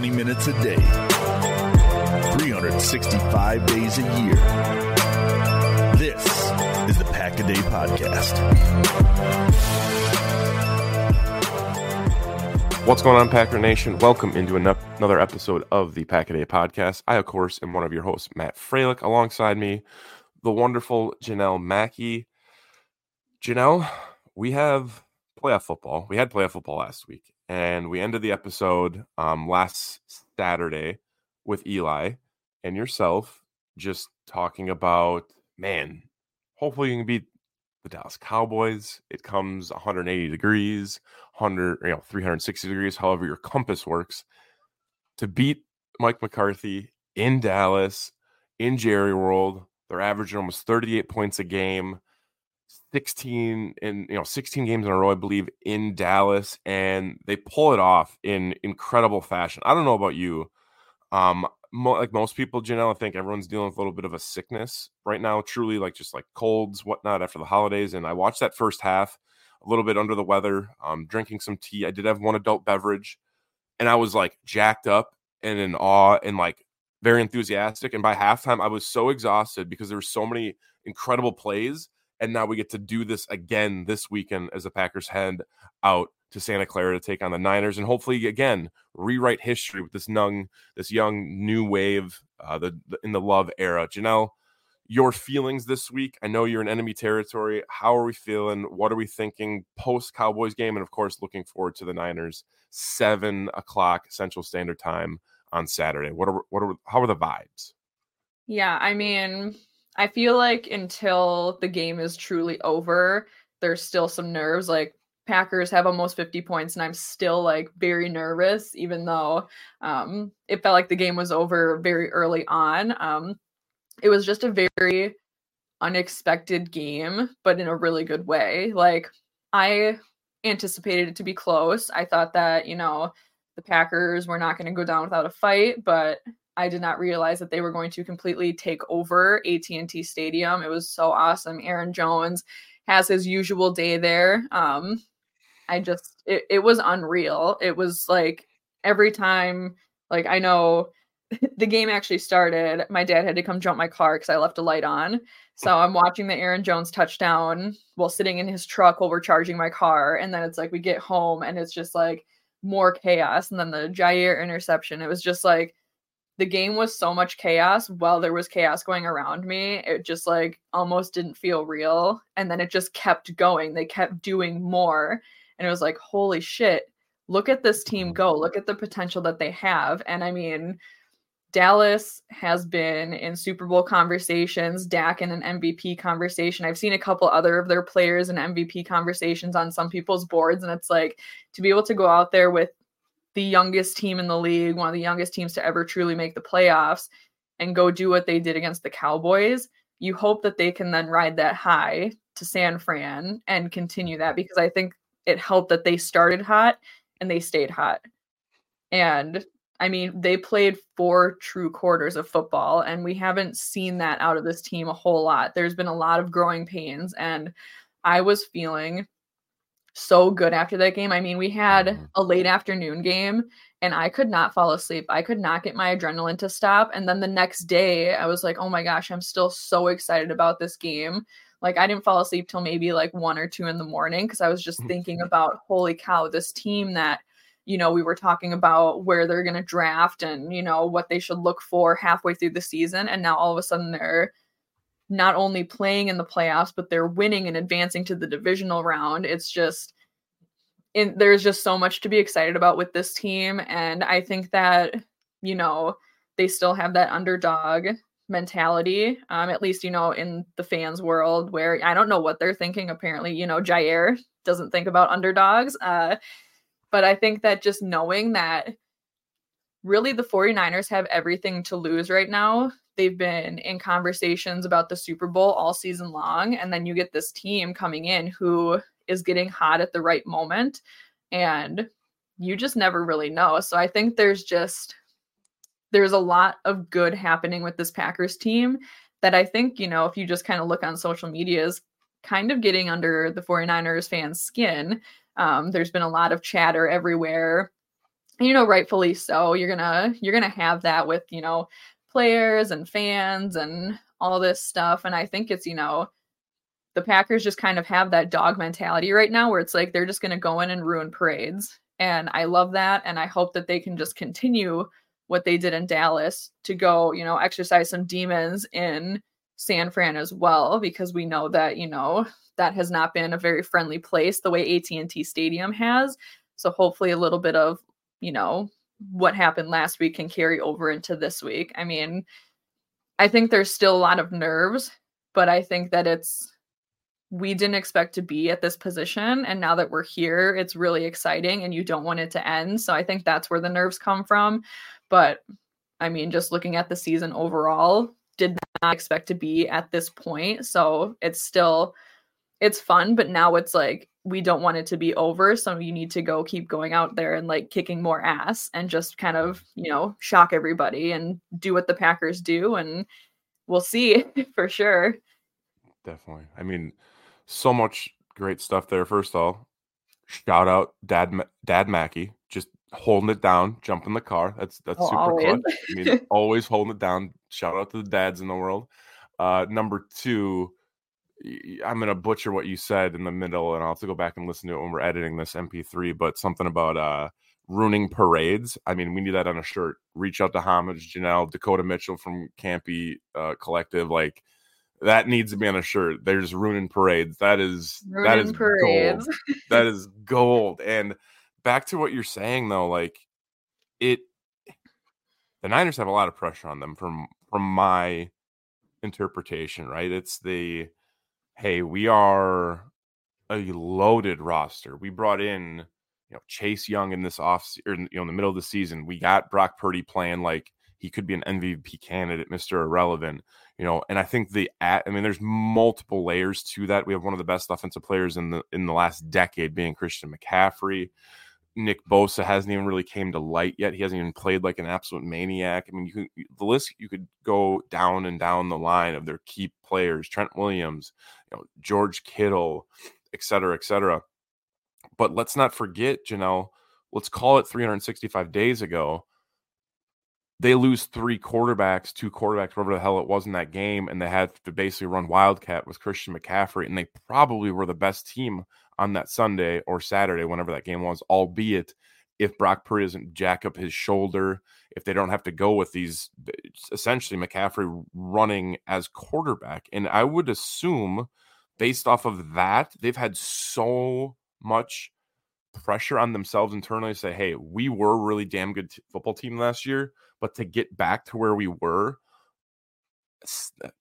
Twenty minutes a day, 365 days a year. This is the Pack a Day Podcast. What's going on, Packer Nation? Welcome into another episode of the Pack a Day Podcast. I, of course, am one of your hosts, Matt Fralick. Alongside me, the wonderful Janelle Mackey. Janelle, we have playoff football. We had playoff football last week, and we ended the episode um, last Saturday with Eli and yourself just talking about, man, hopefully you can beat the Dallas Cowboys. It comes 180 degrees, 100, you know, 360 degrees, however your compass works, to beat Mike McCarthy in Dallas, in Jerry World. They're averaging almost 38 points a game. 16 in you know 16 games in a row i believe in dallas and they pull it off in incredible fashion. I don't know about you um mo- like most people janelle i think everyone's dealing with a little bit of a sickness right now truly like just like colds whatnot after the holidays and i watched that first half a little bit under the weather um drinking some tea. I did have one adult beverage and i was like jacked up and in awe and like very enthusiastic and by halftime i was so exhausted because there were so many incredible plays and now we get to do this again this weekend as the Packers head out to Santa Clara to take on the Niners and hopefully again rewrite history with this young this young new wave uh, the, the in the love era. Janelle, your feelings this week? I know you're in enemy territory. How are we feeling? What are we thinking post Cowboys game? And of course, looking forward to the Niners seven o'clock Central Standard Time on Saturday. What are what are how are the vibes? Yeah, I mean, I feel like until the game is truly over, there's still some nerves. Like Packers have almost 50 points, and I'm still like very nervous, even though um, it felt like the game was over very early on. Um, it was just a very unexpected game, but in a really good way. Like I anticipated it to be close. I thought that, you know, the Packers were not going to go down without a fight, but I did not realize that they were going to completely take over AT&T Stadium. It was so awesome. Aaron Jones has his usual day there. Um, I just it, it was unreal. It was like every time like I know the game actually started, my dad had to come jump my car because I left a light on. So I'm watching the Aaron Jones touchdown while sitting in his truck while we're charging my car. And then it's like we get home and it's just like more chaos. And then the Jaire interception, it was just like the game was so much chaos while there was chaos going around me. It just like almost didn't feel real. And then it just kept going. They kept doing more. And it was like, holy shit, look at this team mm-hmm. go. Look at the potential that they have. And I mean, Dallas has been in Super Bowl conversations, Dak in an MVP conversation. I've seen a couple other of their players in MVP conversations on some people's boards. And it's like to be able to go out there with the youngest team in the league, one of the youngest teams to ever truly make the playoffs, and go do what they did against the Cowboys, you hope that they can then ride that high to San Fran and continue that because I think it helped that they started hot and they stayed hot. And I mean, they played four true quarters of football, and we haven't seen that out of this team a whole lot. There's been a lot of growing pains, and I was feeling so good after that game. I mean, we had mm-hmm. a late afternoon game, and I could not fall asleep. I could not get my adrenaline to stop. And then the next day, I was like, oh my gosh, I'm still so excited about this game. Like, I didn't fall asleep till maybe like one or two in the morning because I was just thinking about, holy cow, this team that you know, we were talking about where they're going to draft and, you know, what they should look for halfway through the season. And now all of a sudden they're not only playing in the playoffs, but they're winning and advancing to the divisional round. It's just, in, there's just so much to be excited about with this team. And I think that, you know, they still have that underdog mentality, um, at least, you know, in the fans world where I don't know what they're thinking. Apparently, you know, Jaire doesn't think about underdogs. Uh, but I think that just knowing that really the 49ers have everything to lose right now. They've been in conversations about the Super Bowl all season long. And then you get this team coming in who is getting hot at the right moment. And you just never really know. So I think there's just there's a lot of good happening with this Packers team that I think, you know, if you just kind of look on social media is kind of getting under the 49ers fans' skin um, there's been a lot of chatter everywhere. You know, rightfully so. You're gonna you're gonna have that with you know players and fans and all this stuff. And I think it's you know the Packers just kind of have that dog mentality right now where it's like they're just gonna go in and ruin parades. And I love that. And I hope that they can just continue what they did in Dallas to go, you know, exercise some demons in San Fran as well, because we know that, you know, that has not been a very friendly place the way AT&T Stadium has. So hopefully a little bit of, you know, what happened last week can carry over into this week. I mean, I think there's still a lot of nerves, but I think that it's we didn't expect to be at this position and now that we're here, it's really exciting and you don't want it to end. So I think that's where the nerves come from. But I mean, just looking at the season overall, did not expect to be at this point. So it's still it's fun, but now it's like we don't want it to be over. So you need to go keep going out there and like kicking more ass and just kind of, you know, shock everybody and do what the Packers do. And we'll see for sure. Definitely. I mean, so much great stuff there. First of all, shout out Dad Dad Mackey, just holding it down, jumping the car. That's that's oh, super always. clutch. I mean, always holding it down. Shout out to the dads in the world. Uh, number two, I'm gonna butcher what you said in the middle, and I'll have to go back and listen to it when we're editing this MP3. But something about uh ruining parades. I mean, we need that on a shirt. Reach out to Homage, Janelle, Dakota Mitchell from Campy uh, Collective. Like that needs to be on a shirt. There's ruining parades. That is ruining that is parades. gold. that is gold. And back to what you're saying though, like it. The Niners have a lot of pressure on them from from my interpretation, right? It's the hey, we are a loaded roster. We brought in, you know, Chase Young in this off or you know in the middle of the season. We got Brock Purdy playing like he could be an MVP candidate, Mr. Irrelevant, you know, and I think the at I mean there's multiple layers to that. We have one of the best offensive players in the in the last decade being Christian McCaffrey. Nick Bosa hasn't even really came to light yet. He hasn't even played like an absolute maniac. I mean, you can the list you could go down and down the line of their key players: Trent Williams, you know, George Kittle, et cetera, et cetera. But let's not forget, Janelle. Let's call it 365 days ago. they lose three quarterbacks, two quarterbacks, whatever the hell it was in that game, and they had to basically run Wildcat with Christian McCaffrey, and they probably were the best team on that Sunday or Saturday, whenever that game was, albeit if Brock Purdy doesn't jack up his shoulder, if they don't have to go with these essentially McCaffrey running as quarterback. And I would assume, based off of that, they've had so much pressure on themselves internally to say, hey, we were a really damn good t- football team last year, but to get back to where we were,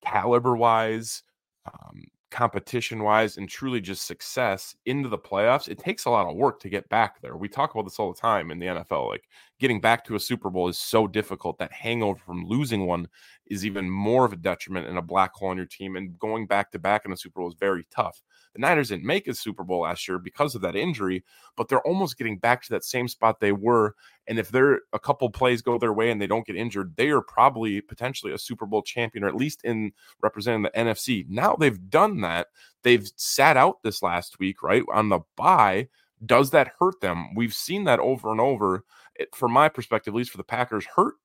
caliber wise, um, competition wise, and truly just success into the playoffs, it takes a lot of work to get back there. We talk about this all the time in the NFL. Like getting back to a Super Bowl is so difficult. That hangover from losing one is even more of a detriment and a black hole on your team. And going back to back in a Super Bowl is very tough. The Niners didn't make a Super Bowl last year because of that injury, but they're almost getting back to that same spot they were. And if they're a couple plays go their way and they don't get injured, they are probably potentially a Super Bowl champion, or at least in representing the NFC. Now they've done that. They've sat out this last week, right? On the bye. Does that hurt them? We've seen that over and over. It, from my perspective, at least for the Packers, hurt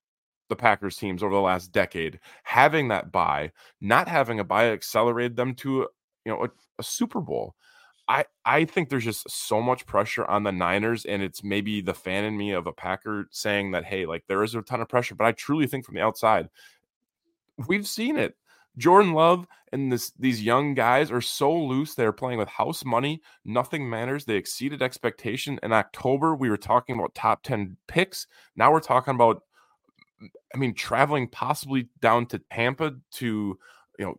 the Packers teams over the last decade. Having that bye, not having a bye, accelerated them to you know a, a Super Bowl. I I think there's just so much pressure on the Niners, and it's maybe the fan in me of a Packer saying that, hey, like there is a ton of pressure, but I truly think from the outside, we've seen it. Jordan Love and this these young guys are so loose. They're playing with house money. Nothing matters. They exceeded expectation. In October, we were talking about top 10 picks. Now we're talking about I mean, traveling possibly down to Tampa to, you know,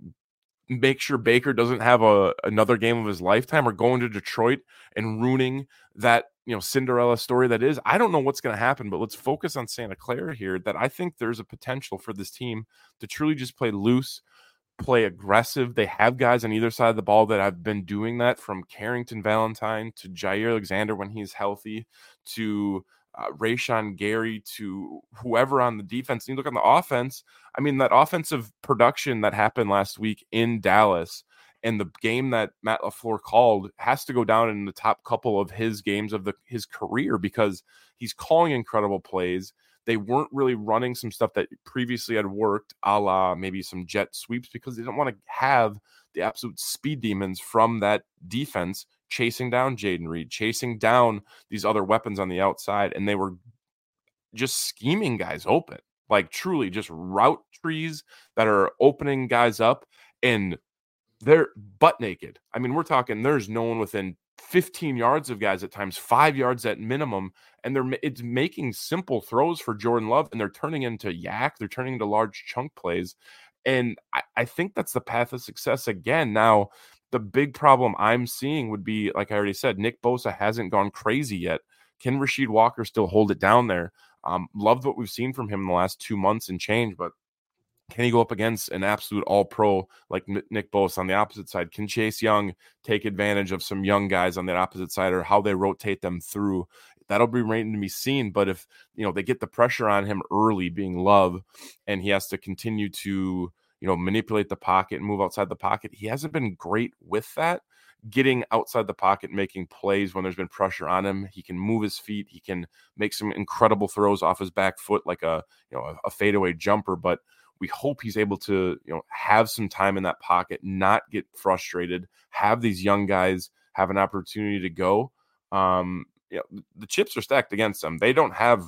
make sure Baker doesn't have a another game of his lifetime or going to Detroit and ruining that you know Cinderella story that is. I don't know what's going to happen, but let's focus on Santa Clara here. That I think there's a potential for this team to truly just play loose, play aggressive. They have guys on either side of the ball that have been doing that from Carrington Valentine to Jaire Alexander when he's healthy to uh, Rashan Gary to whoever on the defense. And you look on the offense, I mean, that offensive production that happened last week in Dallas and the game that Matt LaFleur called has to go down in the top couple of his games of the his career because he's calling incredible plays. They weren't really running some stuff that previously had worked, a la maybe some jet sweeps, because they didn't want to have the absolute speed demons from that defense chasing down Jayden Reed, chasing down these other weapons on the outside, and they were just scheming guys open, like truly just route trees that are opening guys up, and they're butt naked. I mean, we're talking there's no one within 15 yards of guys at times, five yards at minimum, and they're it's making simple throws for Jordan Love, and they're turning into YAC, they're turning into large chunk plays. And I, I think that's the path of success again. Now, the big problem I'm seeing would be, like I already said, Nick Bosa hasn't gone crazy yet. Can Rasheed Walker still hold it down there? Um, loved what we've seen from him in the last two months and change, but can he go up against an absolute all pro like Nick Bosa on the opposite side? Can Chase Young take advantage of some young guys on that opposite side or how they rotate them through? That'll be remaining to be seen. But if you know they get the pressure on him early, being love, and he has to continue to you know, manipulate the pocket and move outside the pocket. He hasn't been great with that. Getting outside the pocket, making plays when there's been pressure on him. He can move his feet. He can make some incredible throws off his back foot, like a you know a, a fadeaway jumper. But we hope he's able to you know have some time in that pocket, not get frustrated, have these young guys have an opportunity to go. Um, you know, the chips are stacked against them. They don't have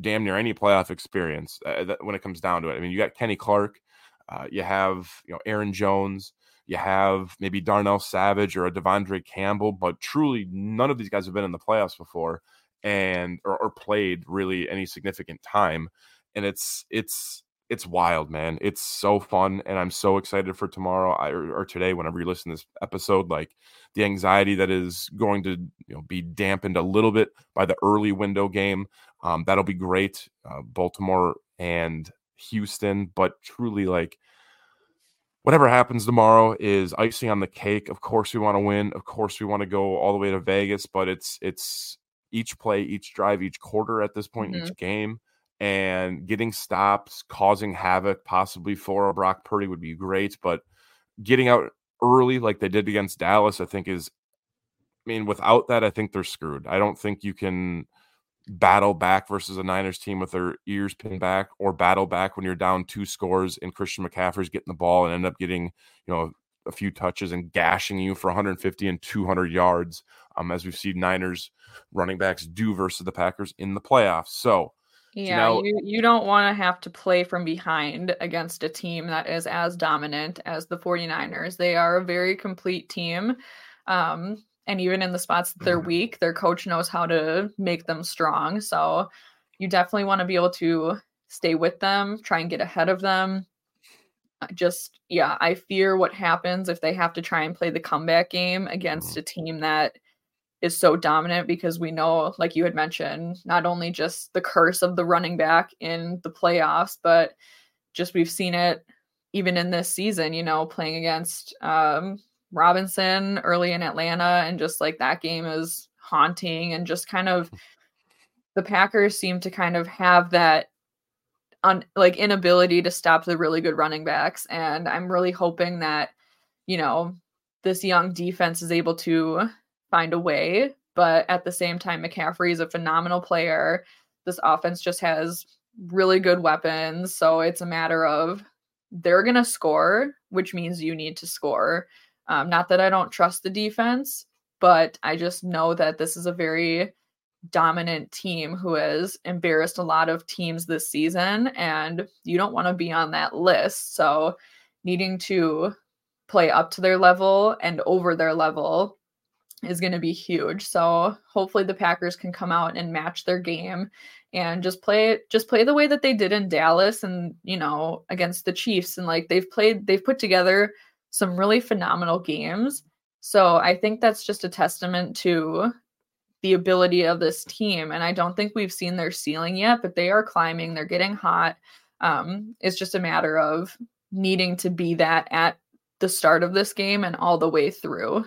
damn near any playoff experience uh, when it comes down to it. I mean, you got Kenny Clark, uh, you have you know Aaron Jones, you have maybe Darnell Savage or a De'Vondre Campbell, but truly none of these guys have been in the playoffs before and or, or played really any significant time. And it's it's it's wild, man. It's so fun, and I'm so excited for tomorrow or, or, today. Whenever you listen to this episode, like the anxiety that is going to you know be dampened a little bit by the early window game. Um, that'll be great. Uh, Baltimore and Houston, but truly like whatever happens tomorrow is icing on the cake. Of course we want to win. Of course we want to go all the way to Vegas, but it's it's each play, each drive, each quarter at this point, mm-hmm. each game and getting stops, causing havoc possibly for a Brock Purdy would be great, but getting out early like they did against Dallas I think is I mean without that I think they're screwed. I don't think you can battle back versus a Niners team with their ears pinned back, or battle back when you're down two scores and Christian McCaffrey's getting the ball and end up getting, you know, a few touches and gashing you for 150 and 200 yards, um, as we've seen Niners running backs do versus the Packers in the playoffs. So, yeah, you, you don't want to have to play from behind against a team that is as dominant as the 49ers. They are a very complete team. Um, and even in the spots that they're mm-hmm. weak, their coach knows how to make them strong. So you definitely want to be able to stay with them, try and get ahead of them. Just, yeah, I fear what happens if they have to try and play the comeback game against mm-hmm. a team that is so dominant because we know, like you had mentioned, not only just the curse of the running back in the playoffs, but just we've seen it even in this season, you know, playing against um, Robinson early in Atlanta. And just like that game is haunting and just kind of the Packers seem to kind of have that un, like inability to stop the really good running backs. And I'm really hoping that, you know, this young defense is able to find a way. But at the same time, McCaffrey is a phenomenal player. This offense just has really good weapons. So it's a matter of they're going to score, which means you need to score. Um, not that I don't trust the defense, but I just know that this is a very dominant team who has embarrassed a lot of teams this season, and you don't want to be on that list. So, needing to play up to their level and over their level is going to be huge. So hopefully the Packers can come out and match their game and just play just play the way that they did in Dallas and you know against the Chiefs and like they've played they've put together some really phenomenal games. So I think that's just a testament to the ability of this team and I don't think we've seen their ceiling yet, but they are climbing, they're getting hot. Um it's just a matter of needing to be that at the start of this game and all the way through.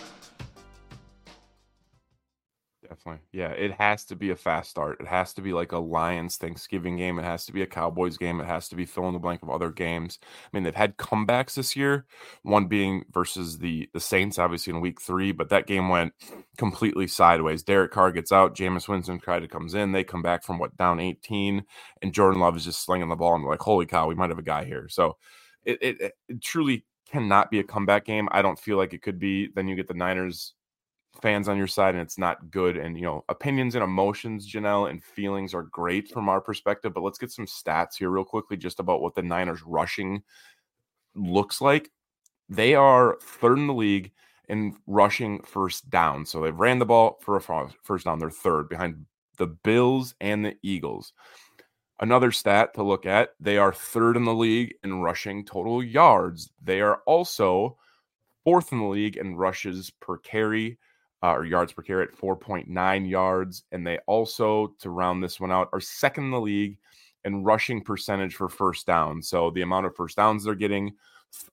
Definitely. Yeah, it has to be a fast start. It has to be like a Lions Thanksgiving game. It has to be a Cowboys game. It has to be fill in the blank of other games. I mean, they've had comebacks this year. One being versus the the Saints, obviously in Week Three, but that game went completely sideways. Derek Carr gets out. Jameis Winston kind of comes in. They come back from what down 18, and Jordan Love is just slinging the ball. And like, holy cow, we might have a guy here. So it, it, it truly cannot be a comeback game. I don't feel like it could be. Then you get the Niners fans on your side and it's not good. And, you know, opinions and emotions, Janelle, and feelings are great from our perspective. But let's get some stats here, real quickly, just about what the Niners rushing looks like. They are third in the league in rushing first down. So they've ran the ball for a first down. They're third behind the Bills and the Eagles. Another stat to look at they are third in the league in rushing total yards. They are also fourth in the league in rushes per carry uh, or yards per carry at 4.9 yards. And they also, to round this one out, are second in the league in rushing percentage for first down. So the amount of first downs they're getting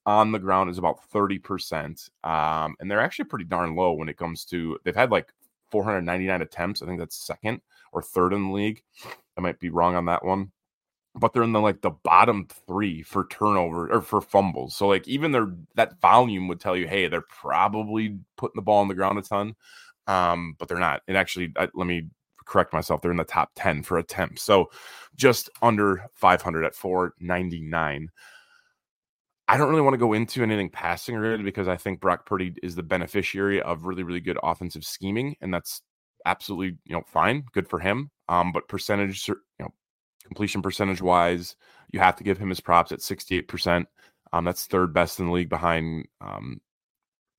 on the ground is about 30%. Um, and they're actually pretty darn low when it comes to, they've had like 499 attempts. I think that's second or third in the league. I might be wrong on that one but they're in the like the bottom three for turnover or for fumbles. So like even their that volume would tell you, hey, they're probably putting the ball on the ground a ton, um, but they're not. And actually, I, let me correct myself. They're in the top ten for attempts, so just under 500 at 499. I don't really want to go into anything passing related because I think Brock Purdy is the beneficiary of really, really good offensive scheming, and that's absolutely you know fine, good for him. Um, but percentage, completion percentage wise, you have to give him his props at sixty eight percent. Um, that's third best in the league behind um,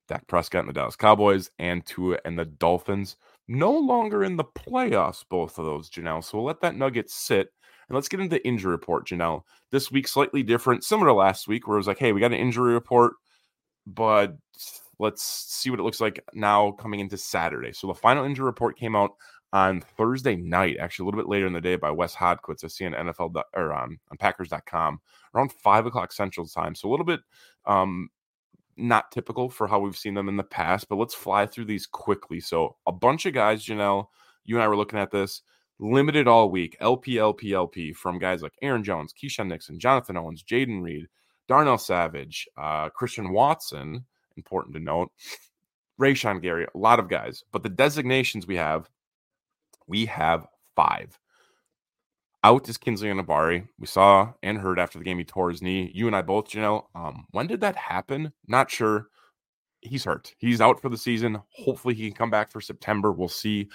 Dak Prescott and the Dallas Cowboys and Tua and the Dolphins. No longer in the playoffs, both of those, Janelle. So we'll let that nugget sit and let's get into the injury report, Janelle. This week, slightly different, similar to last week, where it was like, hey, we got an injury report, but let's see what it looks like now coming into Saturday. So the final injury report came out on Thursday night, actually a little bit later in the day by Wes Hodkiewicz. I see on NFL or on, on Packers.com around five o'clock Central Time. So a little bit um, not typical for how we've seen them in the past, but let's fly through these quickly. So a bunch of guys, Janelle, you and I were looking at this limited all week. LP, LP, LP from guys like Aaron Jones, Keisean Nixon, Jonathan Owens, Jayden Reed, Darnell Savage, uh, Christian Watson, important to note, Rashan Gary, a lot of guys. But the designations we have, we have five. Out is Kingsley Enagbare. We saw and heard after the game he tore his knee. You and I both, Janelle. Um, when did that happen? Not sure. He's hurt. He's out for the season. Hopefully he can come back for September. We'll see.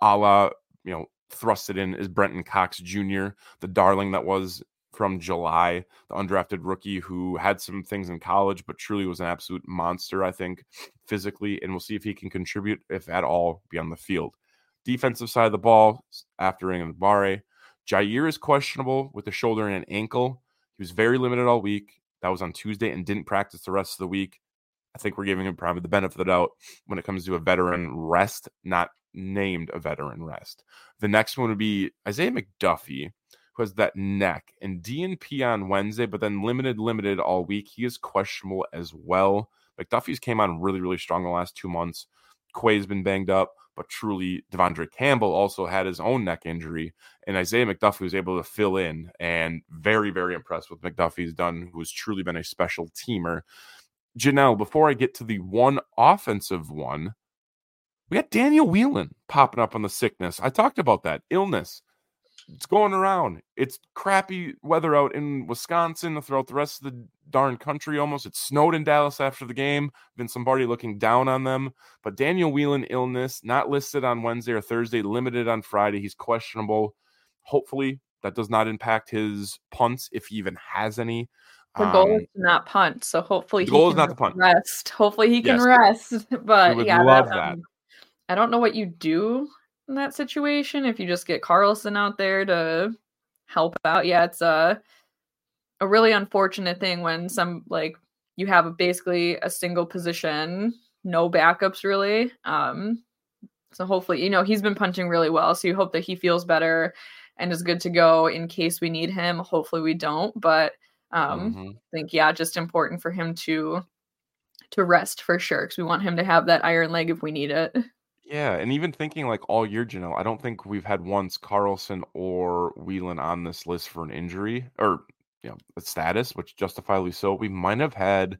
A la, you know, thrusted in is Brenton Cox Jr., the darling that was from July, the undrafted rookie who had some things in college, but truly was an absolute monster, I think, physically. And we'll see if he can contribute, if at all, beyond the field. Defensive side of the ball, after Enagbare, Jaire is questionable with a shoulder and an ankle. He was very limited all week. That was on Tuesday and didn't practice the rest of the week. I think we're giving him probably the benefit of the doubt when it comes to a veteran rest, not named a veteran rest. The next one would be Isaiah McDuffie, who has that neck and DNP on Wednesday, but then limited, limited all week. He is questionable as well. McDuffie's came on really, really strong the last two months. Quay's been banged up, but truly, De'Vondre Campbell also had his own neck injury, and Isaiah McDuffie was able to fill in. And very, very impressed with McDuffie's done, who has truly been a special teamer. Janelle, before I get to the one offensive one, we got Daniel Whelan popping up on the sickness. I talked about that illness. It's going around. It's crappy weather out in Wisconsin throughout the rest of the darn country almost. It snowed in Dallas after the game. Vince Lombardi looking down on them. But Daniel Whelan illness, not listed on Wednesday or Thursday, limited on Friday. He's questionable. Hopefully that does not impact his punts if he even has any. The goal um, is to not punt, so hopefully the goal is not to punt. Rest. Hopefully he can yes. rest. But yeah, love that, that. Um, I don't know what you do in that situation if you just get Carlson out there to help out. Yeah, it's a a really unfortunate thing when some like you have basically a single position, no backups really. Um so hopefully, you know, he's been punching really well, so you hope that he feels better and is good to go in case we need him. Hopefully we don't, but um mm-hmm. I think yeah, just important for him to to rest for sure because we want him to have that iron leg if we need it. Yeah, and even thinking like all year, Janelle, I don't think we've had once Carlson or Whelan on this list for an injury or you know a status, which justifiably so. We might have had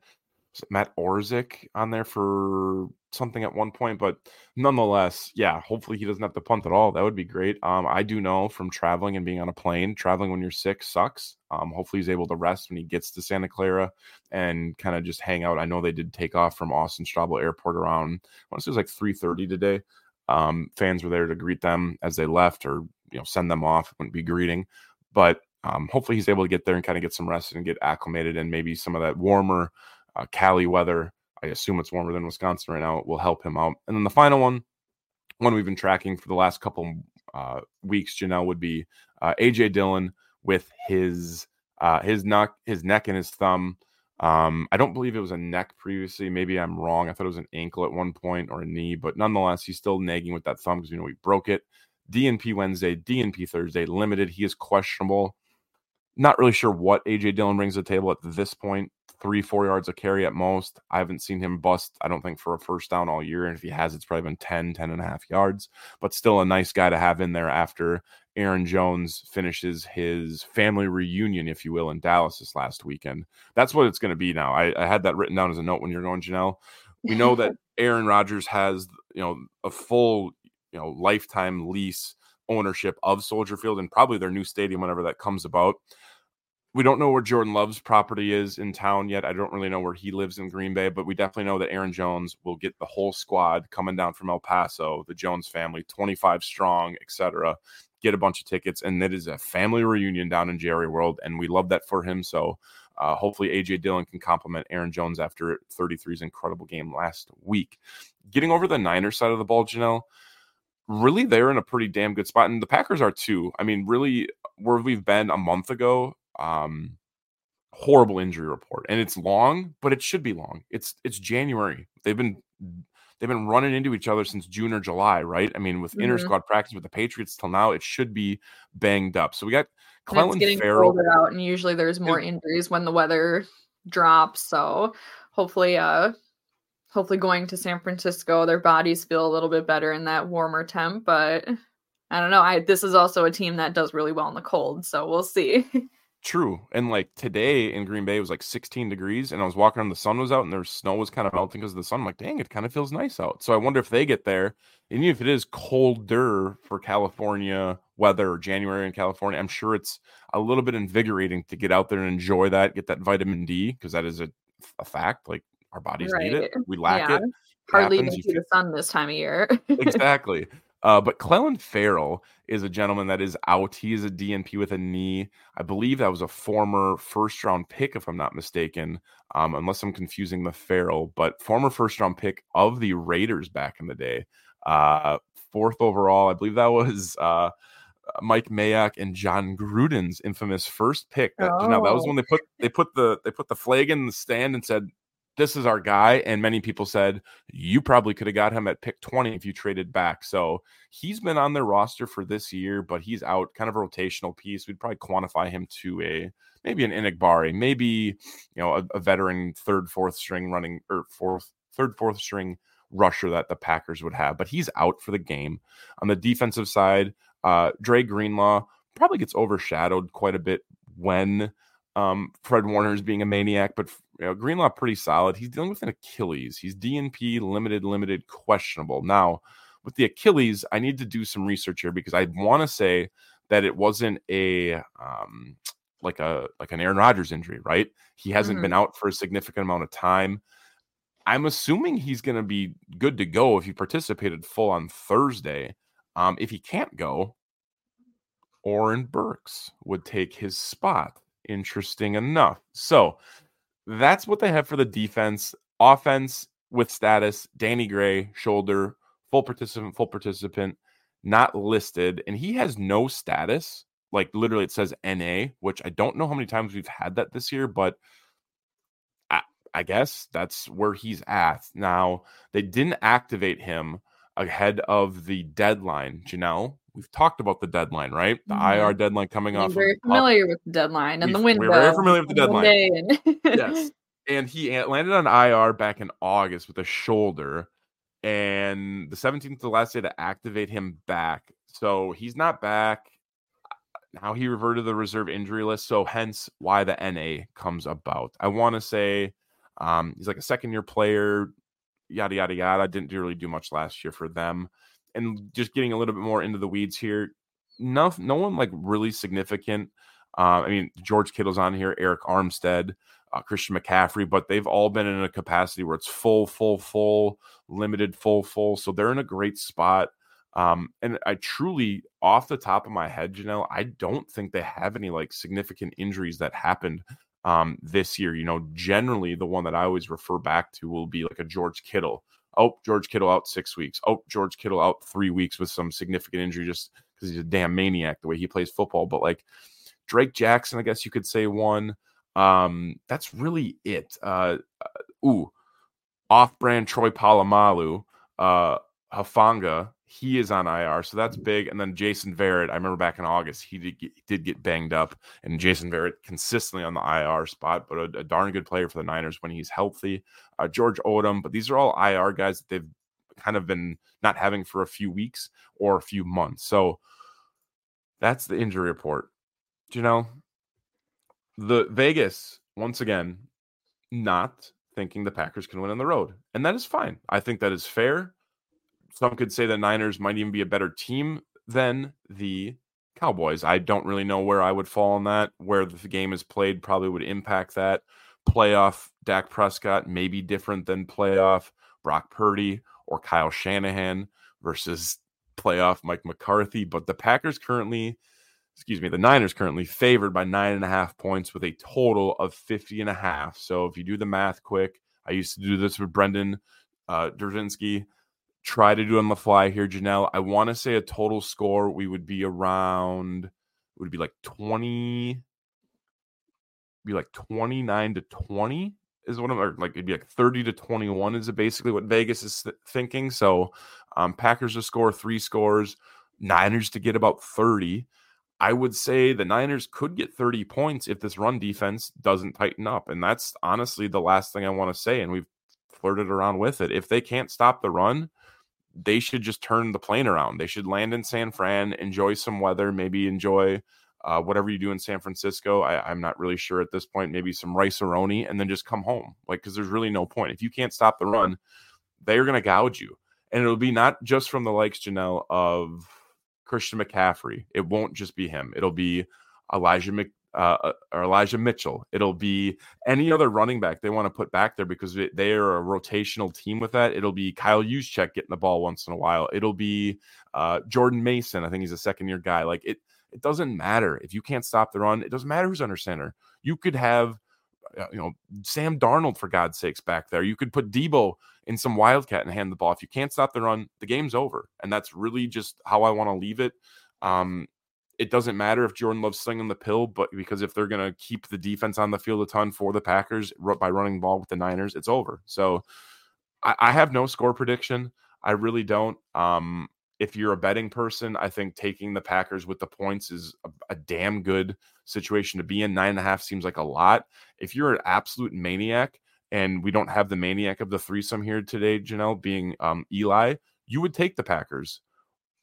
Matt Orzech on there for something at one point, but nonetheless, yeah, hopefully he doesn't have to punt at all. That would be great. Um, I do know from traveling and being on a plane, traveling when you're sick sucks. Um, hopefully he's able to rest when he gets to Santa Clara and kind of just hang out. I know they did take off from Austin Straubel Airport around, I want to say it was like 3:30 today. Um, fans were there to greet them as they left, or you know, send them off. It wouldn't be greeting, but um, hopefully he's able to get there and kind of get some rest and get acclimated, and maybe some of that warmer uh, Cali weather I assume it's warmer than Wisconsin right now. It will help him out. And then the final one, one we've been tracking for the last couple uh, weeks, Janelle would be uh, AJ Dillon with his uh, his neck, his neck and his thumb. Um, I don't believe it was a neck previously. Maybe I'm wrong. I thought it was an ankle at one point or a knee, but nonetheless, he's still nagging with that thumb because you know he broke it. DNP Wednesday, DNP Thursday, limited. He is questionable. Not really sure what AJ Dillon brings to the table at this point three, four yards of carry at most. I haven't seen him bust, I don't think, for a first down all year. And if he has, it's probably been 10, 10 and a half yards, but still a nice guy to have in there after Aaron Jones finishes his family reunion, if you will, in Dallas this last weekend. That's what it's going to be now. I, I had that written down as a note when you're going, Janelle. We know that Aaron Rodgers has, you know, a full, you know, lifetime lease ownership of Soldier Field and probably their new stadium whenever that comes about we don't know where Jordan Love's property is in town yet. I don't really know where he lives in Green Bay, but we definitely know that Aaron Jones will get the whole squad coming down from El Paso, the Jones family, 25 strong, etc. Get a bunch of tickets, and it is a family reunion down in Jerry World, and we love that for him. So uh, hopefully AJ Dillon can complement Aaron Jones after 33's incredible game last week. Getting over the Niners side of the ball, Janelle, really they're in a pretty damn good spot, and the Packers are too. I mean, really where we've been a month ago um, horrible injury report, and it's long, but it should be long. It's it's January. They've been they've been running into each other since June or July, right? I mean, with mm-hmm. inter squad practice with the Patriots till now, it should be banged up. So we got Clelin getting colder out, and usually there's more injuries when the weather drops. So hopefully, uh, hopefully going to San Francisco, their bodies feel a little bit better in that warmer temp. But I don't know. I this is also a team that does really well in the cold, so we'll see. True. And like today in Green Bay it was like 16 degrees and I was walking around the sun was out and their snow was kind of melting because of the sun. I'm like, dang, it kind of feels nice out. So I wonder if they get there. And even if it is colder for California weather or January in California, I'm sure it's a little bit invigorating to get out there and enjoy that, get that vitamin D, because that is a, a fact. Like our bodies right. need it. We lack yeah. it. it. Hardly even see the sun this time of year. exactly. Uh, but Clelin Ferrell is a gentleman that is out. He is a DNP with a knee. I believe that was a former first round pick, if I'm not mistaken, um, unless I'm confusing the Ferrell, but former first round pick of the Raiders back in the day. Uh, fourth overall, I believe that was uh, Mike Mayock and Jon Gruden's infamous first pick. That, oh. know, that was when they put they put the they put the flag in the stand and said, this is our guy. And many people said you probably could have got him at pick 20 if you traded back. So he's been on their roster for this year, but he's out kind of a rotational piece. We'd probably quantify him to a maybe an Enagbare, maybe you know a, a veteran third, fourth string running or fourth, third, fourth string rusher that the Packers would have. But he's out for the game. On the defensive side, uh, Dre Greenlaw probably gets overshadowed quite a bit when um, Fred Warner is being a maniac, but you know, Greenlaw pretty solid. He's dealing with an Achilles. He's DNP limited, limited, questionable. Now, with the Achilles, I need to do some research here because I want to say that it wasn't a um, like a like an Aaron Rodgers injury, right? He hasn't mm-hmm. been out for a significant amount of time. I'm assuming he's going to be good to go if he participated full on Thursday. Um, if he can't go, Oren Burks would take his spot interesting enough. So that's what they have for the defense. Offense with status, Danny Gray, shoulder, full participant, full participant, not listed. And he has no status. Like literally, it says NA, which I don't know how many times we've had that this year, but I, I guess that's where he's at. Now, they didn't activate him ahead of the deadline, Janelle, we've talked about the deadline, right? The mm-hmm. IR deadline coming off. Very of, familiar with the deadline and the window. We're very familiar with the deadline. And... yes, and he landed on IR back in August with a shoulder, and the 17th is the last day to activate him back. So he's not back. Now he reverted to the reserve injury list, so hence why the NA comes about. I want to say um, he's like a second year player, yada yada yada. Didn't really do much last year for them and just getting a little bit more into the weeds here, no, no one like really significant. Uh, I mean, George Kittle's on here, Arik Armstead, uh, Christian McCaffrey, but they've all been in a capacity where it's full, full, full, limited, full, full. So they're in a great spot. Um, and I truly, off the top of my head, Janelle, I don't think they have any like significant injuries that happened um, this year. You know, generally the one that I always refer back to will be like a George Kittle Oh, George Kittle out six weeks. Oh, George Kittle out three weeks with some significant injury just because he's a damn maniac the way he plays football. But like Drake Jackson, I guess you could say one. Um, that's really it. Uh, uh ooh, off-brand Troy Polamalu, uh, Hufanga, he is on IR, so that's big. And then Jason Verrett, I remember back in August, he did get, did get banged up, and Jason Verrett consistently on the IR spot, but a, a darn good player for the Niners when he's healthy. Uh, George Odum, but these are all IR guys that they've kind of been not having for a few weeks or a few months. So that's the injury report. Do you know the Vegas once again not thinking the Packers can win on the road, and that is fine. I think that is fair some could say the Niners might even be a better team than the Cowboys. I don't really know where I would fall on that. Where the game is played probably would impact that. Playoff Dak Prescott may be different than playoff Brock Purdy or Kyle Shanahan versus playoff Mike McCarthy. But the Packers currently, excuse me, the Niners currently favored by nine and a half points with a total of 50 and a half. So if you do the math quick, I used to do this with Brendan uh, Drzinski. Try to do on the fly here, Janelle. I want to say a total score we would be around, it would be like 20, be like 29 to 20 is what I'm or like it'd be like 30 to 21 is basically what Vegas is th- thinking. So um Packers to score three scores, Niners to get about 30. I would say the Niners could get 30 points if this run defense doesn't tighten up. And that's honestly the last thing I want to say. And we've flirted around with it. If they can't stop the run, they should just turn the plane around. They should land in San Fran, enjoy some weather, maybe enjoy uh, whatever you do in San Francisco. I, am not really sure at this point. Maybe some Rice-A-Roni, and then just come home. Like because there's really no point if you can't stop the run, they are going to gouge you, and it'll be not just from the likes Janelle of Christian McCaffrey. It won't just be him. It'll be Elijah Mc, uh, uh or Elijah Mitchell. It'll be any other running back they want to put back there because they are a rotational team with that. It'll be Kyle Juszczyk getting the ball once in a while. It'll be uh, Jordan Mason. I think he's a second year guy. Like it, it doesn't matter if you can't stop the run. It doesn't matter who's under center. You could have, uh, you know, Sam Darnold for God's sakes back there. You could put Deebo in some wildcat and hand the ball. If you can't stop the run, the game's over. And that's really just how I want to leave it. Um, it doesn't matter if Jordan Love's slinging the pill, but because if they're going to keep the defense on the field a ton for the Packers by running ball with the Niners, it's over. So I, I have no score prediction. I really don't. Um, if you're a betting person, I think taking the Packers with the points is a, a, damn good situation to be in. Nine and a half seems like a lot. If you're an absolute maniac, and we don't have the maniac of the threesome here today, Janelle, being um, Eli, you would take the Packers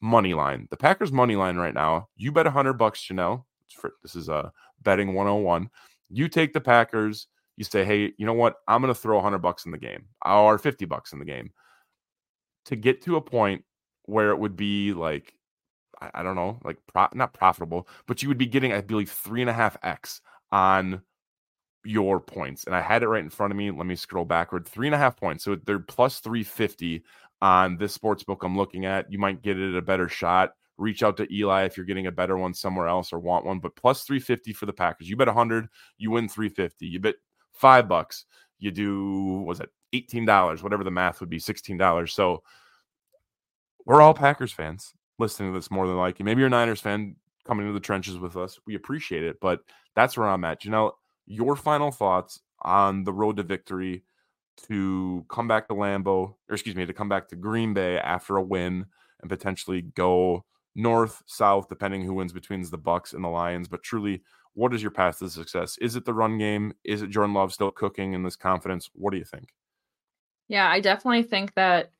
money line. The Packers money line right now, you bet a hundred bucks, Janelle. For, this is a betting 101. You take the Packers. You say, hey, you know what? I'm going to throw a hundred bucks in the game or 50 bucks in the game to get to a point where it would be like I, I don't know, like pro- not profitable, but you would be getting, I believe, three and a half x on your points. And I had it right in front of me. Let me scroll backward. Three and a half points. So they're plus 350 on this sports book I'm looking at. You might get it a better shot. Reach out to Eli if you're getting a better one somewhere else or want one. But plus 350 for the Packers. You bet 100, you win 350. You bet five bucks, you do, was it $18, whatever the math would be, $16. So we're all Packers fans listening to this more than likely. Maybe you're a Niners fan coming into the trenches with us. We appreciate it, but that's where I'm at. You know, your final thoughts on the road to victory to come back to Lambeau, or excuse me, to come back to Green Bay after a win and potentially go north, south, depending who wins between the Bucs and the Lions. But truly, what is your path to success? Is it the run game? Is it Jordan Love still cooking in this confidence? What do you think? Yeah, I definitely think that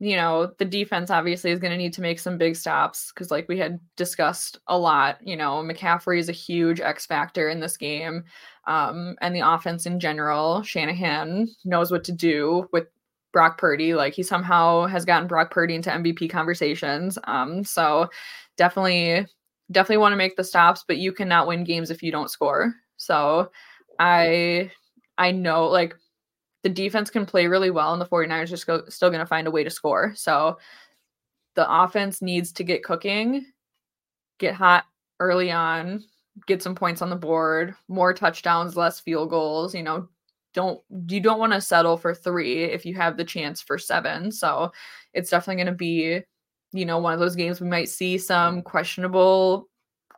you know, the defense obviously is going to need to make some big stops because, like we had discussed a lot, you know, McCaffrey is a huge X factor in this game. Um, and the offense in general, Shanahan knows what to do with Brock Purdy. Like he somehow has gotten Brock Purdy into MVP conversations. Um, so definitely, definitely want to make the stops, but you cannot win games if you don't score. So I, I know like the defense can play really well and the 49ers are still, going to find a way to score. So the offense needs to get cooking, get hot early on, get some points on the board, more touchdowns, less field goals, you know, don't you don't want to settle for 3 if you have the chance for 7. So it's definitely going to be you know one of those games we might see some questionable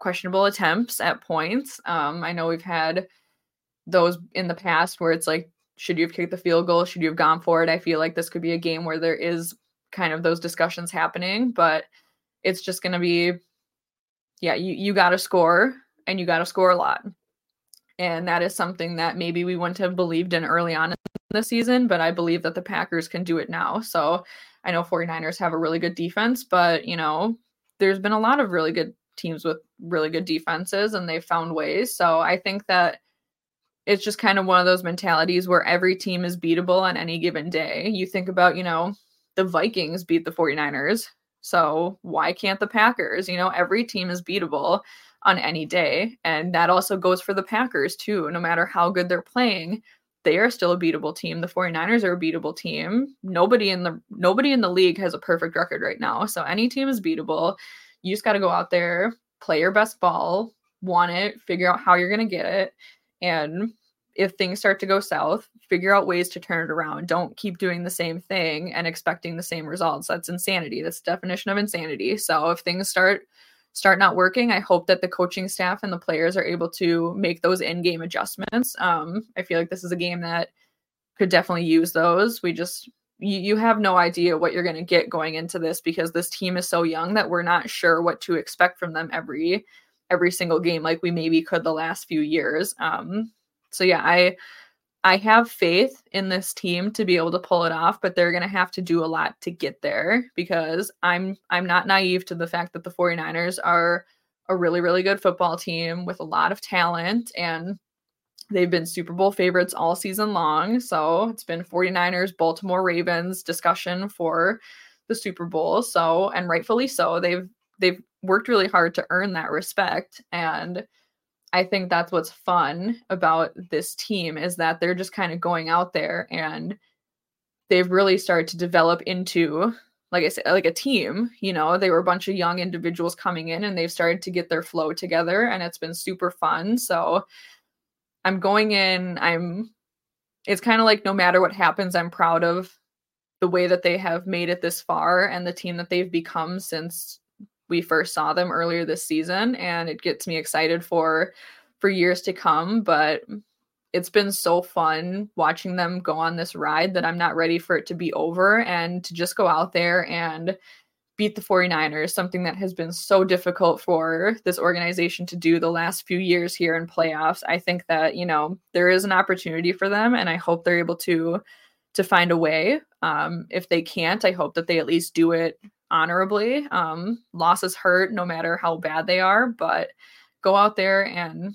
questionable attempts at points. Um I know we've had those in the past where it's like should you have kicked the field goal? Should you have gone for it? I feel like this could be a game where there is kind of those discussions happening, but it's just going to be, yeah, you, you got to score and you got to score a lot. And that is something that maybe we wouldn't have believed in early on in the season, but I believe that the Packers can do it now. So I know 49ers have a really good defense, but, you know, there's been a lot of really good teams with really good defenses and they've found ways. So I think that it's just kind of one of those mentalities where every team is beatable on any given day. You think about, you know, the Vikings beat the 49ers So why can't the Packers? You know, every team is beatable on any day. And that also goes for the Packers too. No matter how good they're playing, they are still a beatable team. The 49ers are a beatable team. Nobody in the nobody in the league has a perfect record right now. So any team is beatable. You just got to go out there, play your best ball, want it, figure out how you're going to get it, and if things start to go south, figure out ways to turn it around. Don't keep doing the same thing and expecting the same results. That's insanity. That's definition of insanity. So if things start start not working, I hope that the coaching staff and the players are able to make those in-game adjustments. Um, I feel like this is a game that could definitely use those. We just you, you have no idea what you're going to get going into this because this team is so young that we're not sure what to expect from them every every single game like we maybe could the last few years. Um, so yeah, I I have faith in this team to be able to pull it off, but they're going to have to do a lot to get there because I'm I'm not naive to the fact that the 49ers are a really really good football team with a lot of talent and they've been Super Bowl favorites all season long. So, it's been 49ers Baltimore Ravens discussion for the Super Bowl. So, and rightfully so. They've they've worked really hard to earn that respect and I think that's what's fun about this team is that they're just kind of going out there and they've really started to develop into like I said like a team, you know, they were a bunch of young individuals coming in and they've started to get their flow together and it's been super fun. So I'm going in, I'm it's kind of like no matter what happens, I'm proud of the way that they have made it this far and the team that they've become since we first saw them earlier this season and it gets me excited for for years to come but it's been so fun watching them go on this ride that I'm not ready for it to be over and to just go out there and beat the 49ers, something that has been so difficult for this organization to do the last few years here in playoffs. I think that, you know, there is an opportunity for them and I hope they're able to to find a way. Um, if they can't, I hope that they at least do it honorably. Um, losses hurt no matter how bad they are, but go out there and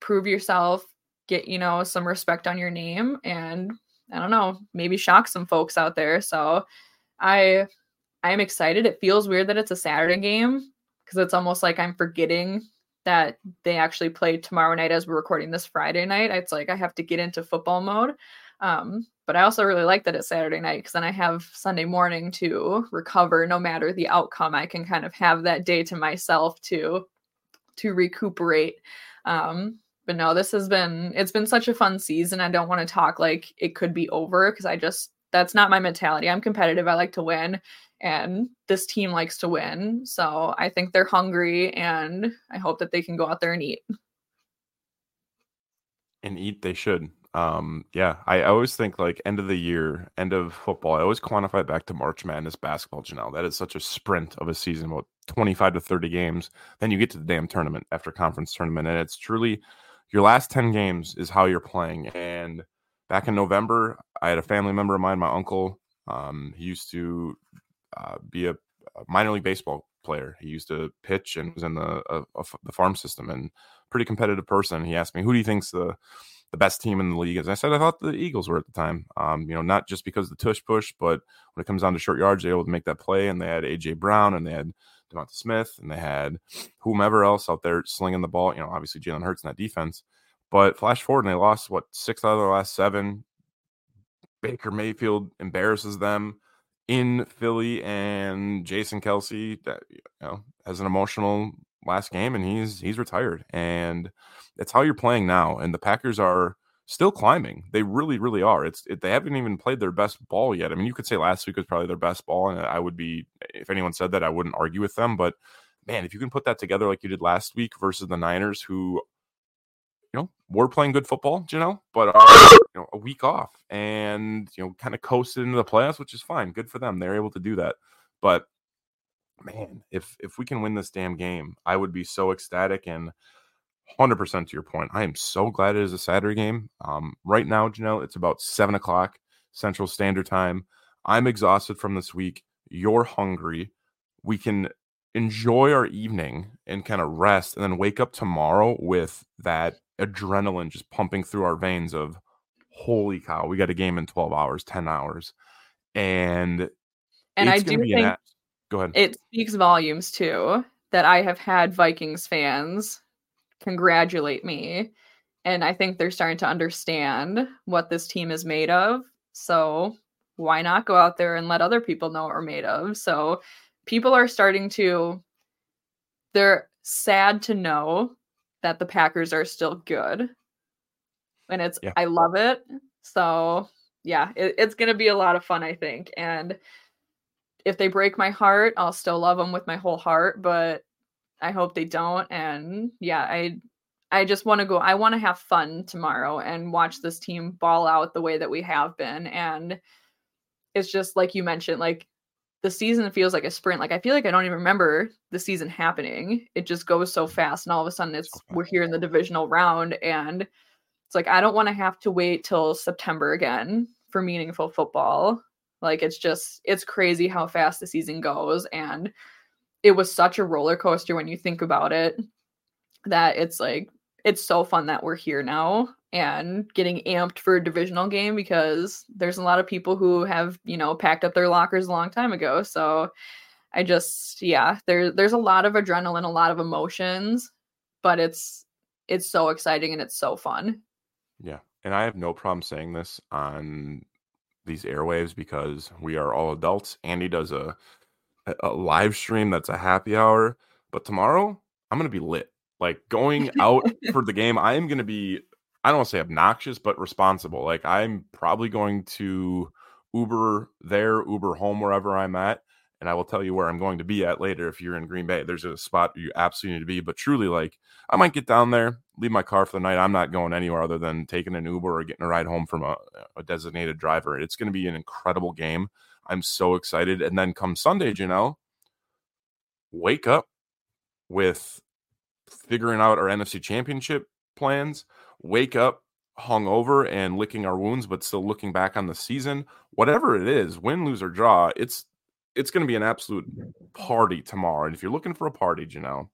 prove yourself, get, you know, some respect on your name and I don't know, maybe shock some folks out there. So I I'm excited. It feels weird that it's a Saturday game because it's almost like I'm forgetting that they actually play tomorrow night as we're recording this Friday night. It's like I have to get into football mode. Um, but I also really like that it's Saturday night because then I have Sunday morning to recover no matter the outcome. I can kind of have that day to myself to to recuperate. Um, but no, this has been it's been such a fun season. I don't want to talk like it could be over because I just that's not my mentality. I'm competitive. I like to win and this team likes to win. So I think they're hungry and I hope that they can go out there and eat. And eat they should. Um, yeah, I always think like end of the year, end of football. I always quantify it back to March Madness basketball. Janelle, that is such a sprint of a season, about twenty-five to thirty games. Then you get to the damn tournament after conference tournament, and it's truly your last ten games is how you're playing. And back in November, I had a family member of mine, my uncle. Um, he used to uh, be a, a, minor league baseball player. He used to pitch and was in the uh, the farm system and pretty competitive person. He asked me, "Who do you think's the the best team in the league. As I said, I thought the Eagles were at the time. Um, you know, not just because of the tush push, but when it comes down to short yards, they're able to make that play. And they had AJ Brown and they had DeVonta Smith and they had whomever else out there slinging the ball. You know, obviously Jalen Hurts in that defense. But flash forward and they lost what six out of their last seven. Baker Mayfield embarrasses them in Philly, and Jason Kelce that you know, has an emotional last game, and he's he's retired. And it's how you're playing now. And the Packers are still climbing. They really, really are. It's it, they haven't even played their best ball yet. I mean, you could say last week was probably their best ball, and I would be if anyone said that, I wouldn't argue with them. But man, if you can put that together like you did last week versus the Niners, who you know were playing good football, you know, but are you know a week off and you know kind of coasted into the playoffs, which is fine. Good for them. They're able to do that. But man, if if we can win this damn game, I would be so ecstatic and 100% to your point. I am so glad it is a Saturday game. Um, right now, Janelle, it's about seven o'clock Central Standard Time. I'm exhausted from this week. You're hungry. We can enjoy our evening and kind of rest and then wake up tomorrow with that adrenaline just pumping through our veins of holy cow, we got a game in 12 hours, 10 hours. And and I do think Go ahead. It speaks volumes too that I have had Vikings fans congratulate me. And I think they're starting to understand what this team is made of. So why not go out there and let other people know what we're made of? So people are starting to, they're sad to know that the Packers are still good. And it's, yeah. I love it. So yeah, it, it's going to be a lot of fun, I think. And if they break my heart, I'll still love them with my whole heart. But I hope they don't. And yeah, I I just want to go. I want to have fun tomorrow and watch this team ball out the way that we have been. And it's just like you mentioned, like the season feels like a sprint. Like I feel like I don't even remember the season happening. It just goes so fast, and all of a sudden it's we're here in the divisional round, and it's like I don't want to have to wait till September again for meaningful football. Like it's just it's crazy how fast the season goes, and it was such a roller coaster when you think about it that it's like it's so fun that we're here now and getting amped for a divisional game because there's a lot of people who have you know packed up their lockers a long time ago. So i just yeah there there's a lot of adrenaline a lot of emotions but it's it's so exciting and it's so fun. Yeah and i have no problem saying this on these airwaves because we are all adults andy does a a live stream that's a happy hour. But tomorrow, I'm going to be lit. Like going out for the game, I am going to be, I don't want to say obnoxious, but responsible. Like I'm probably going to Uber there, Uber home, wherever I'm at. And I will tell you where I'm going to be at later if you're in Green Bay. There's a spot you absolutely need to be. But truly, like, I might get down there, leave my car for the night. I'm not going anywhere other than taking an Uber or getting a ride home from a, a designated driver. It's going to be an incredible game. I'm so excited. And then come Sunday, Janelle, wake up with figuring out our NFC championship plans, wake up hungover and licking our wounds, but still looking back on the season. Whatever it is, win, lose, or draw, it's it's going to be an absolute party tomorrow. And if you're looking for a party, Janelle,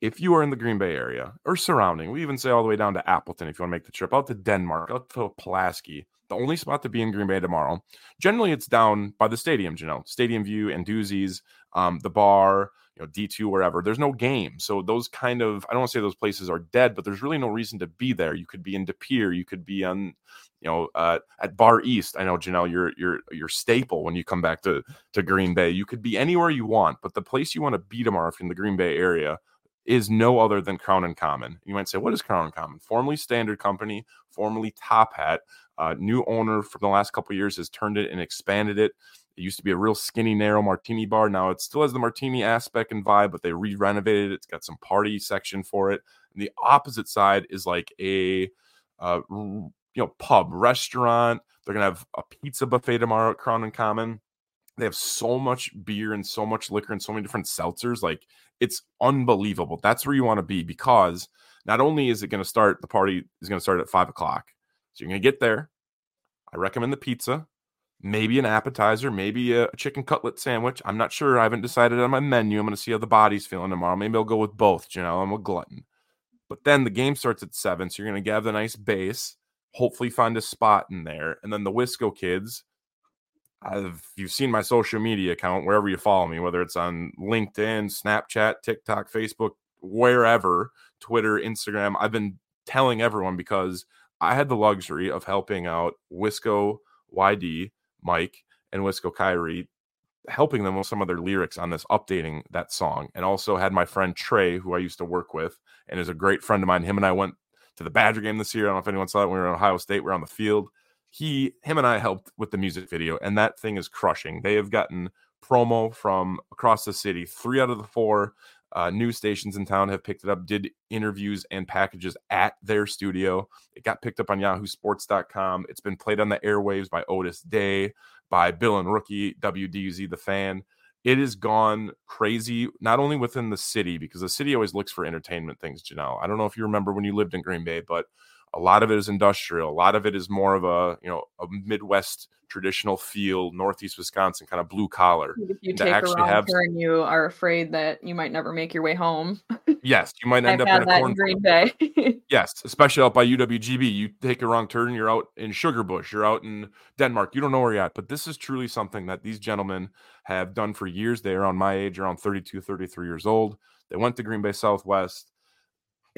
if you are in the Green Bay area or surrounding, we even say all the way down to Appleton if you want to make the trip out to Denmark, out to Pulaski, the only spot to be in Green Bay tomorrow. Generally, it's down by the stadium, you know, Stadium View and Doozies, um, the bar, you know, D2, wherever. There's no game. So those kind of, I don't want to say those places are dead, but there's really no reason to be there. You could be in De Pere, you could be on, you know, uh, at Bar East. I know, Janelle, you're you're you're staple when you come back to to Green Bay. You could be anywhere you want, but the place you want to be tomorrow, if you're in the Green Bay area, is no other than Crown and Common. You might say, what is Crown and Common? Formerly Standard Company, formerly Top Hat. Uh, new owner from the last couple years has turned it and expanded it. It used to be a real skinny, narrow martini bar. Now it still has the martini aspect and vibe, but they re-renovated it. It's got some party section for it. And the opposite side is like a uh, you know pub restaurant. They're gonna have a pizza buffet tomorrow at Crown and Common. They have so much beer and so much liquor and so many different seltzers. Like it's unbelievable. That's where you want to be because not only is it going to start, the party is going to start at five o'clock. So you're going to get there. I recommend the pizza, maybe an appetizer, maybe a chicken cutlet sandwich. I'm not sure. I haven't decided on my menu. I'm going to see how the body's feeling tomorrow. Maybe I'll go with both. Know, I'm a glutton. But then the game starts at seven. So you're going to have the nice base, hopefully find a spot in there. And then the Wisco kids I've you've seen my social media account wherever you follow me, whether it's on LinkedIn, Snapchat, TikTok, Facebook, wherever, Twitter, Instagram. I've been telling everyone because I had the luxury of helping out Wisco YD, Mike, and Wisco Kyrie, helping them with some of their lyrics on this, updating that song. And also had my friend Trey, who I used to work with and is a great friend of mine. Him and I went to the Badger game this year. I don't know if anyone saw it. We were in Ohio State. We are on the field he him and I helped with the music video, and that thing is crushing. They have gotten promo from across the city. Three out of the four uh, news stations in town have picked it up, did interviews and packages at their studio. It got picked up on yahoo yahoosports.com. It's been played on the airwaves by Otis Day, by Bill and Rookie, WDUZ, the fan. It has gone crazy, not only within the city, because the city always looks for entertainment things, Janelle. I don't know if you remember when you lived in Green Bay, but a lot of it is industrial. A lot of it is more of a you know a Midwest traditional feel, Northeast Wisconsin kind of blue collar. If you take a wrong have, turn, you are afraid that you might never make your way home. yes, you might end I've up in a corn. Green Bay. yes, especially out by UWGB. You take a wrong turn, you're out in Sugarbush, you're out in Denmark. You don't know where you're at. But this is truly something that these gentlemen have done for years. They are on my age, around 32, 33 years old. They went to Green Bay Southwest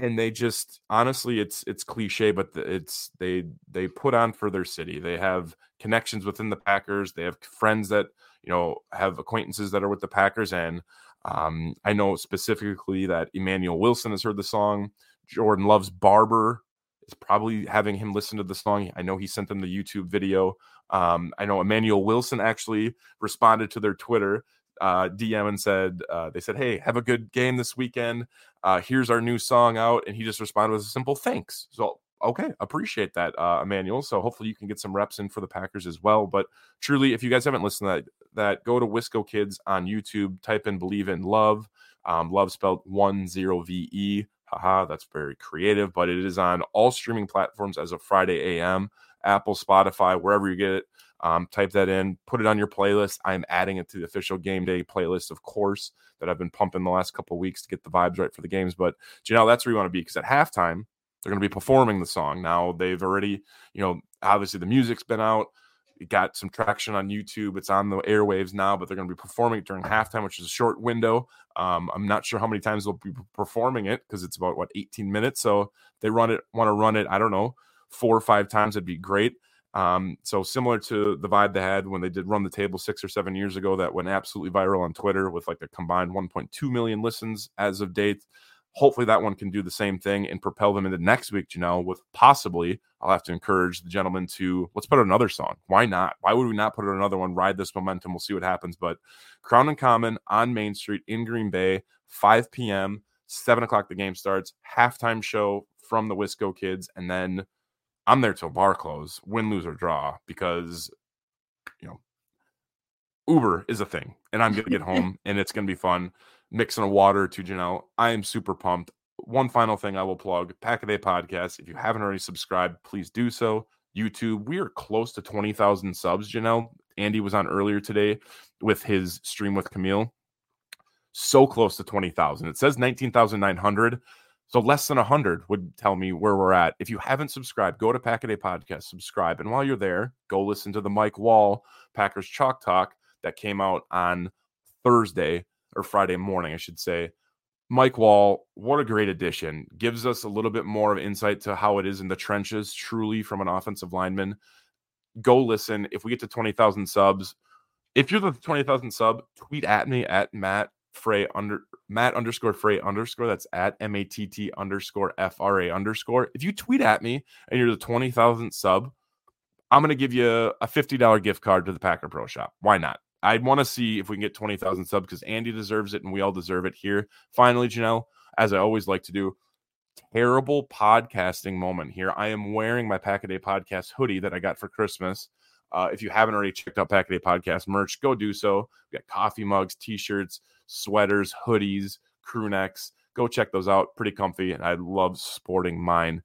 and they just honestly it's it's cliche but it's they they put on for their city. They have connections within the packers. They have friends that you know have acquaintances that are with the packers and um, i know specifically that emmanuel wilson has heard the song. Jordan Love's barber is probably having him listen to the song. I know he sent them the youtube video. Um, i know emmanuel wilson actually responded to their twitter uh, DM and said, uh, they said, Hey, have a good game this weekend. Uh, here's our new song out. And he just responded with a simple thanks. So, okay, appreciate that, uh, Emmanuel. So hopefully you can get some reps in for the Packers as well. But truly, if you guys haven't listened to that, that go to Wisco Kids on YouTube, type in Believe in Love. Um, love spelled 10 V E. Haha, that's very creative, but it is on all streaming platforms as of Friday AM, Apple, Spotify, wherever you get it. Um, type that in, put it on your playlist. I'm adding it to the official game day playlist, of course, that I've been pumping the last couple weeks to get the vibes right for the games. But Janelle, that's where you want to be because at halftime, they're going to be performing the song. Now they've already, you know, obviously the music's been out. It got some traction on YouTube. It's on the airwaves now, but they're going to be performing it during halftime, which is a short window. Um, I'm not sure how many times they'll be performing it because it's about what 18 minutes. So they run it, want to run it. I don't know, four or five times. It'd be great. Um, so similar to the vibe they had when they did run the table six or seven years ago, that went absolutely viral on Twitter with like a combined 1.2 million listens as of date. Hopefully that one can do the same thing and propel them into next week, Janelle, with possibly I'll have to encourage the gentleman to let's put out another song. Why not? Why would we not put out another one? Ride this momentum. We'll see what happens. But Crown and Common on Main Street in Green Bay, 5 p.m., 7 o'clock the game starts, halftime show from the Wisco kids, and then I'm there till bar close, win, lose, or draw, because you know Uber is a thing, and I'm gonna get home, and it's gonna be fun. Mixing a water to Janelle, I am super pumped. One final thing I will plug: Pack of a Day podcast. If you haven't already subscribed, please do so. YouTube, we are close to twenty thousand subs. Janelle, Andy was on earlier today with his stream with Camille. So close to twenty thousand. It says nineteen thousand nine hundred. So less than 100 would tell me where we're at. If you haven't subscribed, go to Pack a Day Podcast, subscribe. And while you're there, go listen to the Mike Wall Packers Chalk Talk that came out on Thursday or Friday morning, I should say. Mike Wall, what a great addition. Gives us a little bit more of insight to how it is in the trenches, truly from an offensive lineman. Go listen. If we get to 20,000 subs, if you're the 20,000 sub, tweet at me at Matt Frey under Matt underscore Frey underscore. That's at M A T T underscore F R A underscore. If you tweet at me and you're the 20,000 sub, I'm going to give you a $50 gift card to the Packer Pro Shop. Why not? I want to see if we can get 20,000 subs because Andy deserves it and we all deserve it here. Finally, Janelle, as I always like to do, terrible podcasting moment here. I am wearing my Pack a Day podcast hoodie that I got for Christmas. Uh, if you haven't already checked out Pack a Day podcast merch, go do so. We got coffee mugs, t shirts, sweaters, hoodies, crew necks. Go check those out. Pretty comfy. And I love sporting mine.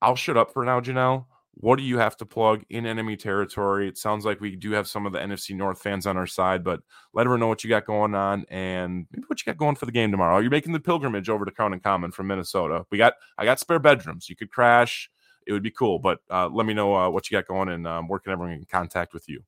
I'll shut up for now, Janelle. What do you have to plug in enemy territory? It sounds like we do have some of the NFC North fans on our side, but let everyone know what you got going on and maybe what you got going for the game tomorrow. You're making the pilgrimage over to Crown and Common from Minnesota. We got I got spare bedrooms. You could crash. It would be cool, but uh, let me know uh, what you got going and um, where can everyone get in contact with you.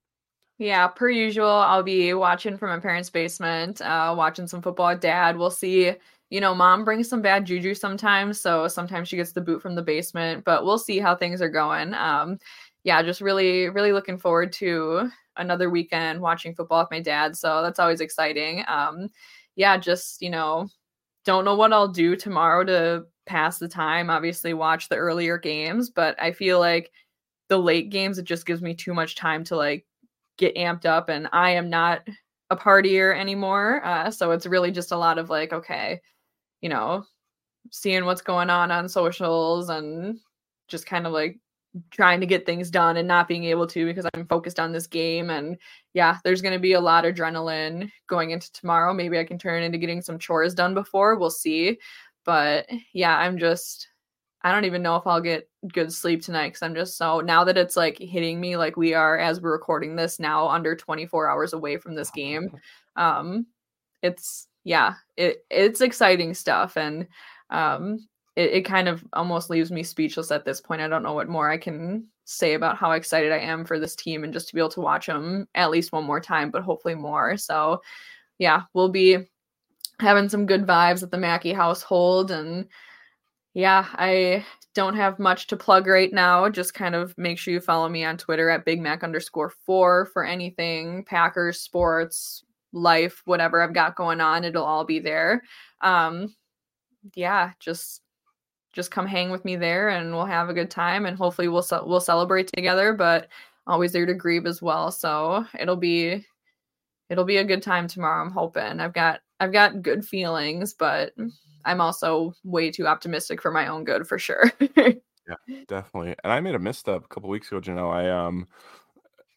Yeah, per usual, I'll be watching from my parents' basement, uh, watching some football dad. We'll see. You know, mom brings some bad juju sometimes, so sometimes she gets the boot from the basement, but we'll see how things are going. Um, yeah, just really, really looking forward to another weekend watching football with my dad. So that's always exciting. Um, yeah, just, you know, don't know what I'll do tomorrow to pass the time. Obviously, watch the earlier games, but I feel like the late games, it just gives me too much time to like get amped up and I am not a partier anymore. Uh, so it's really just a lot of like, okay, you know, seeing what's going on on socials and just kind of like trying to get things done and not being able to because I'm focused on this game. And yeah, there's going to be a lot of adrenaline going into tomorrow. Maybe I can turn into getting some chores done before. We'll see. But yeah, I'm just I don't even know if I'll get good sleep tonight because I'm just so now that it's like hitting me like we are as we're recording this now under 24 hours away from this game. Um, it's yeah, it it's exciting stuff and um it, it kind of almost leaves me speechless at this point. I don't know what more I can say about how excited I am for this team and just to be able to watch them at least one more time, but hopefully more. So yeah, we'll be having some good vibes at the Mackey household and yeah, I don't have much to plug right now. Just kind of make sure you follow me on Twitter at Big Mac underscore four for anything Packers, sports, life, whatever I've got going on. It'll all be there. Um, yeah, just just come hang with me there, and we'll have a good time, and hopefully we'll ce- we'll celebrate together. But always there to grieve as well, so it'll be it'll be a good time tomorrow. I'm hoping. I've got I've got good feelings, but I'm also way too optimistic for my own good for sure. yeah, definitely. And I made a misstep a couple weeks ago, Janelle. I um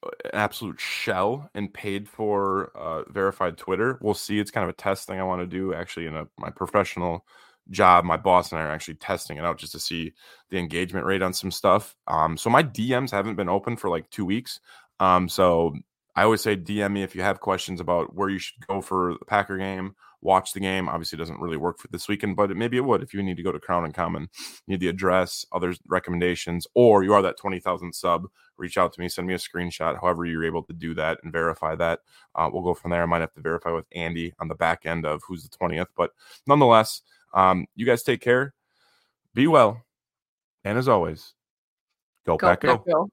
an absolute shell and paid for uh, verified Twitter. We'll see. It's kind of a test thing I want to do actually in a, my professional job. My boss and I are actually testing it out just to see the engagement rate on some stuff. Um, so my DMs haven't been open for like two weeks. Um, so I always say DM me if you have questions about where you should go for the Packer game watch the game. Obviously, doesn't really work for this weekend, but it, maybe it would if you need to go to Crown and Common, need the address, other recommendations, or you are that 20,000 sub, reach out to me, send me a screenshot, however you're able to do that and verify that. Uh, we'll go from there. I might have to verify with Andy on the back end of who's the 20th, but nonetheless, um, you guys take care, be well, and as always, go, go back, go. go.